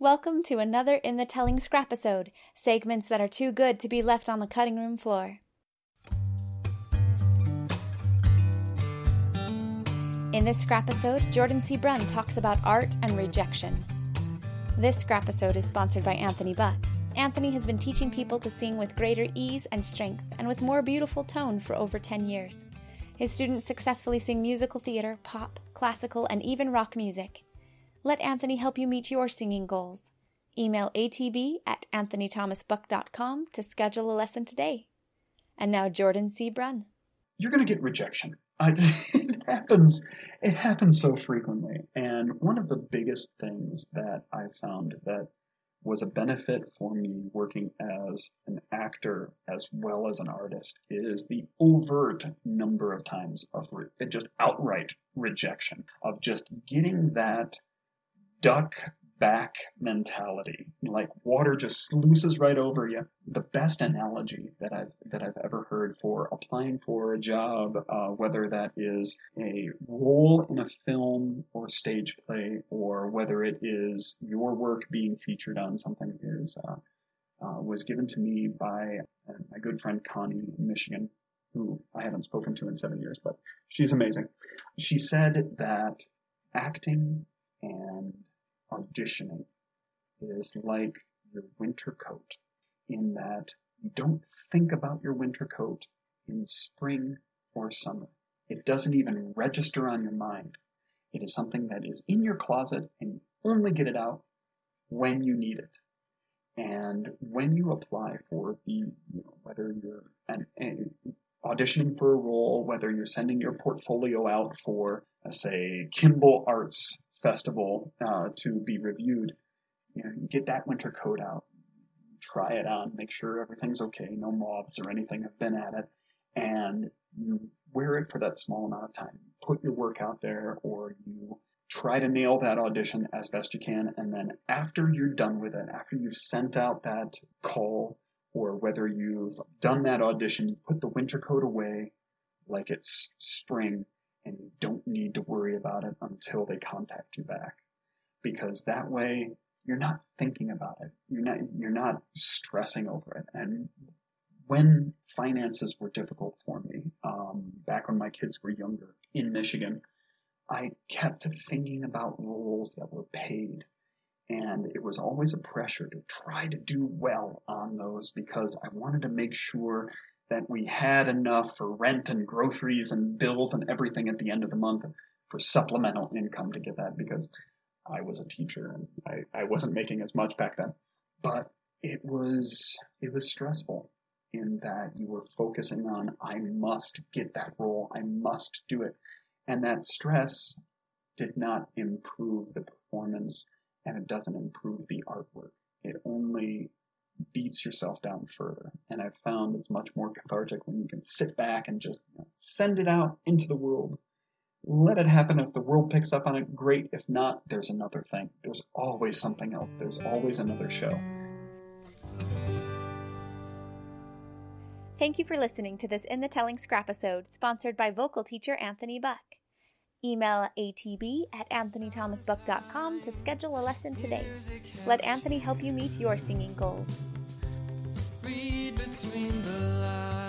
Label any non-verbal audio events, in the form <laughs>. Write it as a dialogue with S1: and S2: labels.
S1: Welcome to another In the Telling Scrapisode, segments that are too good to be left on the cutting room floor. In this scrapisode, Jordan C. Brun talks about art and rejection. This scrapisode is sponsored by Anthony Buck. Anthony has been teaching people to sing with greater ease and strength and with more beautiful tone for over 10 years. His students successfully sing musical theater, pop, classical, and even rock music. Let Anthony help you meet your singing goals. Email atb at anthonythomasbuck.com to schedule a lesson today. And now Jordan C. Brun.
S2: You're going to get rejection. Just, <laughs> it happens. It happens so frequently. And one of the biggest things that I found that was a benefit for me working as an actor as well as an artist is the overt number of times of re- just outright rejection of just getting that duck back mentality. Like water just sluices right over you. The best analogy that I've that I've ever heard for applying for a job, uh, whether that is a role in a film or stage play, or whether it is your work being featured on something, is uh, uh, was given to me by uh, my good friend Connie in Michigan, who I haven't spoken to in seven years, but she's amazing. She said that acting and auditioning is like your winter coat in that you don't think about your winter coat in spring or summer. It doesn't even register on your mind. It is something that is in your closet and you only get it out when you need it. And when you apply for the, you know, whether you're an, auditioning for a role, whether you're sending your portfolio out for, uh, say, Kimball Arts festival uh, to be reviewed, you know, you get that winter coat out, try it on, make sure everything's okay, no moths or anything have been at it, and you wear it for that small amount of time. Put your work out there, or you try to nail that audition as best you can, and then after you're done with it, after you've sent out that call, or whether you've done that audition, you put the winter coat away like it's spring and don't need to worry about it until they contact you back. Because that way you're not thinking about it. You're not you're not stressing over it. And when finances were difficult for me, um, back when my kids were younger in Michigan, I kept thinking about roles that were paid. And it was always a pressure to try to do well on those because I wanted to make sure that we had enough for rent and groceries and bills and everything at the end of the month for supplemental income to get that because I was a teacher and I, I wasn't making as much back then. But it was it was stressful in that you were focusing on I must get that role, I must do it. And that stress did not improve the performance and it doesn't improve the artwork. It only beats yourself down further. I've found it's much more cathartic when you can sit back and just you know, send it out into the world. Let it happen. If the world picks up on it, great. If not, there's another thing. There's always something else. There's always another show.
S1: Thank you for listening to this In the Telling Scrapisode, sponsored by vocal teacher Anthony Buck. Email atb at anthonythomasbuck.com to schedule a lesson today. Let Anthony help you meet your singing goals. Read between the lines.